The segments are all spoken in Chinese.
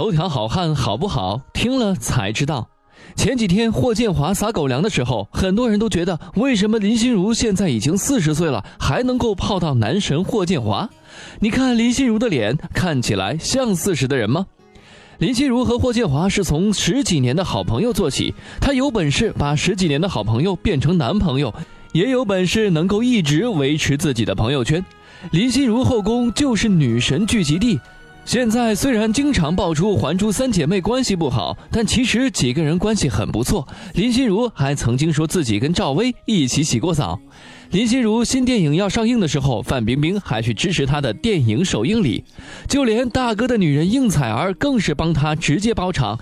头条好汉好不好？听了才知道。前几天霍建华撒狗粮的时候，很多人都觉得，为什么林心如现在已经四十岁了，还能够泡到男神霍建华？你看林心如的脸，看起来像四十的人吗？林心如和霍建华是从十几年的好朋友做起，她有本事把十几年的好朋友变成男朋友，也有本事能够一直维持自己的朋友圈。林心如后宫就是女神聚集地。现在虽然经常爆出《还珠》三姐妹关系不好，但其实几个人关系很不错。林心如还曾经说自己跟赵薇一起洗过澡。林心如新电影要上映的时候，范冰冰还去支持她的电影首映礼，就连大哥的女人应采儿更是帮她直接包场。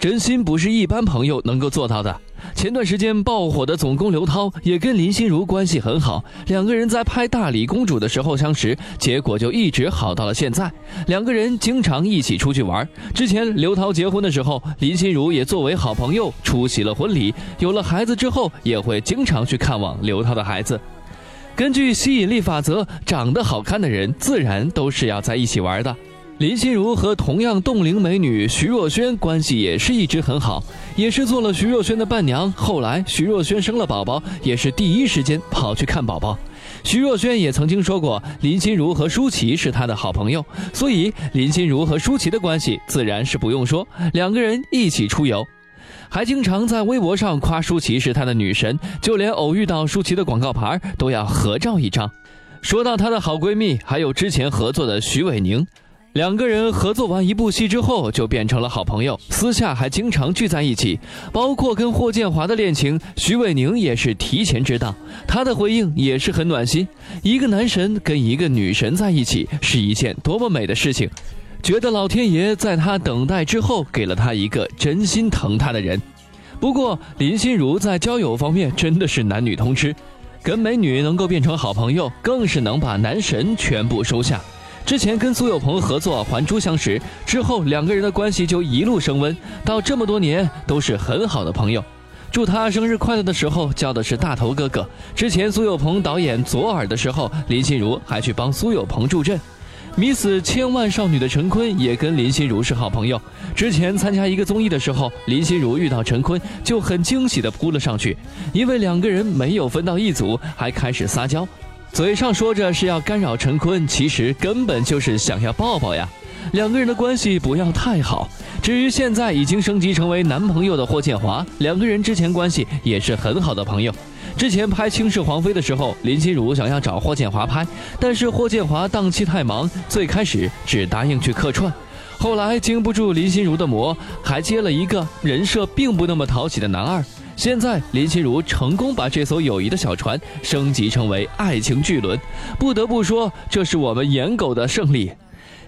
真心不是一般朋友能够做到的。前段时间爆火的总攻刘涛也跟林心如关系很好，两个人在拍《大理公主》的时候相识，结果就一直好到了现在。两个人经常一起出去玩。之前刘涛结婚的时候，林心如也作为好朋友出席了婚礼。有了孩子之后，也会经常去看望刘涛的孩子。根据吸引力法则，长得好看的人自然都是要在一起玩的。林心如和同样冻龄美女徐若瑄关系也是一直很好，也是做了徐若瑄的伴娘。后来徐若瑄生了宝宝，也是第一时间跑去看宝宝。徐若瑄也曾经说过，林心如和舒淇是她的好朋友，所以林心如和舒淇的关系自然是不用说，两个人一起出游，还经常在微博上夸舒淇是他的女神，就连偶遇到舒淇的广告牌都要合照一张。说到她的好闺蜜，还有之前合作的徐伟宁。两个人合作完一部戏之后，就变成了好朋友，私下还经常聚在一起。包括跟霍建华的恋情，徐伟宁也是提前知道。他的回应也是很暖心。一个男神跟一个女神在一起，是一件多么美的事情。觉得老天爷在他等待之后，给了他一个真心疼他的人。不过林心如在交友方面真的是男女通吃，跟美女能够变成好朋友，更是能把男神全部收下。之前跟苏有朋合作《还珠》相识之后，两个人的关系就一路升温，到这么多年都是很好的朋友。祝他生日快乐的时候叫的是大头哥哥。之前苏有朋导演《左耳》的时候，林心如还去帮苏有朋助阵。迷死千万少女的陈坤也跟林心如是好朋友。之前参加一个综艺的时候，林心如遇到陈坤就很惊喜地扑了上去，因为两个人没有分到一组，还开始撒娇。嘴上说着是要干扰陈坤，其实根本就是想要抱抱呀。两个人的关系不要太好。至于现在已经升级成为男朋友的霍建华，两个人之前关系也是很好的朋友。之前拍《倾世皇妃》的时候，林心如想要找霍建华拍，但是霍建华档期太忙，最开始只答应去客串。后来经不住林心如的磨，还接了一个人设并不那么讨喜的男二。现在林心如成功把这艘友谊的小船升级成为爱情巨轮，不得不说这是我们颜狗的胜利。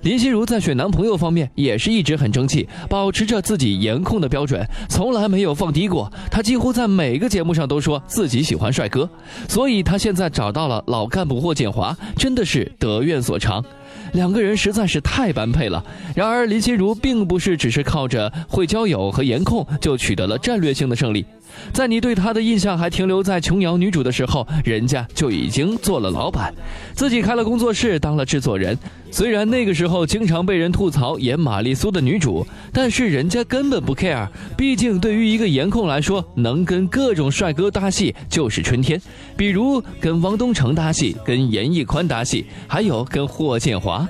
林心如在选男朋友方面也是一直很争气，保持着自己颜控的标准，从来没有放低过。她几乎在每个节目上都说自己喜欢帅哥，所以她现在找到了老干部霍建华，真的是得愿所偿。两个人实在是太般配了。然而林心如并不是只是靠着会交友和颜控就取得了战略性的胜利。在你对她的印象还停留在琼瑶女主的时候，人家就已经做了老板，自己开了工作室，当了制作人。虽然那个时候经常被人吐槽演玛丽苏的女主，但是人家根本不 care。毕竟对于一个颜控来说，能跟各种帅哥搭戏就是春天。比如跟汪东城搭戏，跟严屹宽搭戏，还有跟霍建华。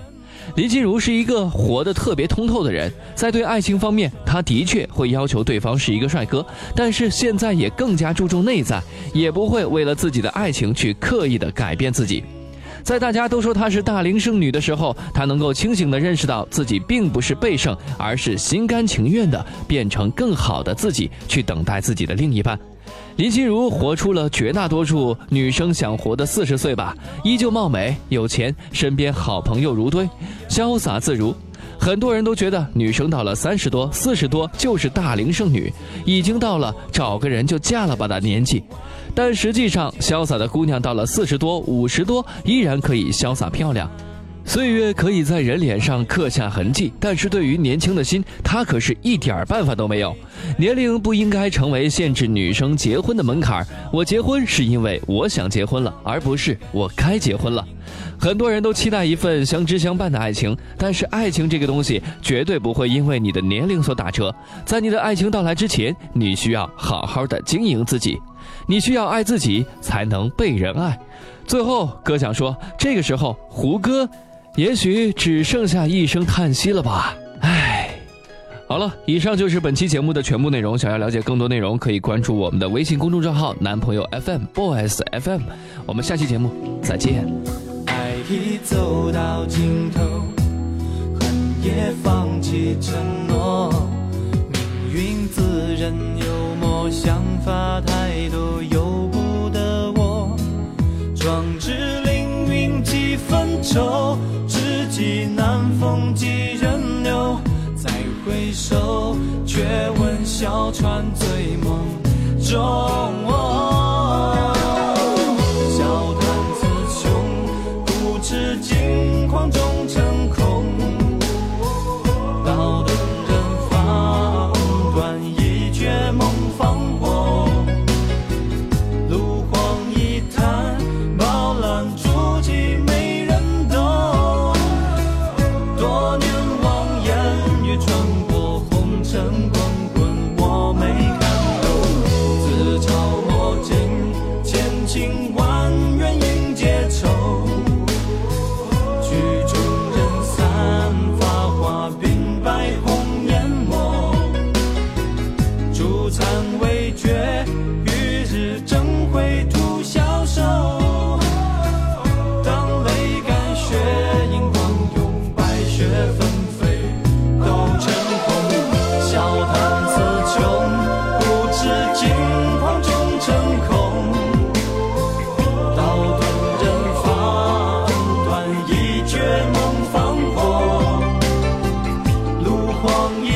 林心如是一个活得特别通透的人，在对爱情方面，她的确会要求对方是一个帅哥，但是现在也更加注重内在，也不会为了自己的爱情去刻意的改变自己。在大家都说她是大龄剩女的时候，她能够清醒的认识到自己并不是被剩，而是心甘情愿的变成更好的自己，去等待自己的另一半。林心如活出了绝大多数女生想活的四十岁吧，依旧貌美、有钱，身边好朋友如堆，潇洒自如。很多人都觉得女生到了三十多、四十多就是大龄剩女，已经到了找个人就嫁了吧的年纪。但实际上，潇洒的姑娘到了四十多、五十多，依然可以潇洒漂亮。岁月可以在人脸上刻下痕迹，但是对于年轻的心，他可是一点办法都没有。年龄不应该成为限制女生结婚的门槛。我结婚是因为我想结婚了，而不是我该结婚了。很多人都期待一份相知相伴的爱情，但是爱情这个东西绝对不会因为你的年龄所打折。在你的爱情到来之前，你需要好好的经营自己，你需要爱自己才能被人爱。最后，哥想说，这个时候胡歌，也许只剩下一声叹息了吧。唉，好了，以上就是本期节目的全部内容。想要了解更多内容，可以关注我们的微信公众账号“男朋友 FM Boys FM”。我们下期节目再见。爱已走到尽头，恨也放弃承诺。命运自认幽默，想法太多，由不得我。壮志愁，知己难逢几人留。再回首，却闻小船醉梦中。trumpet. 路荒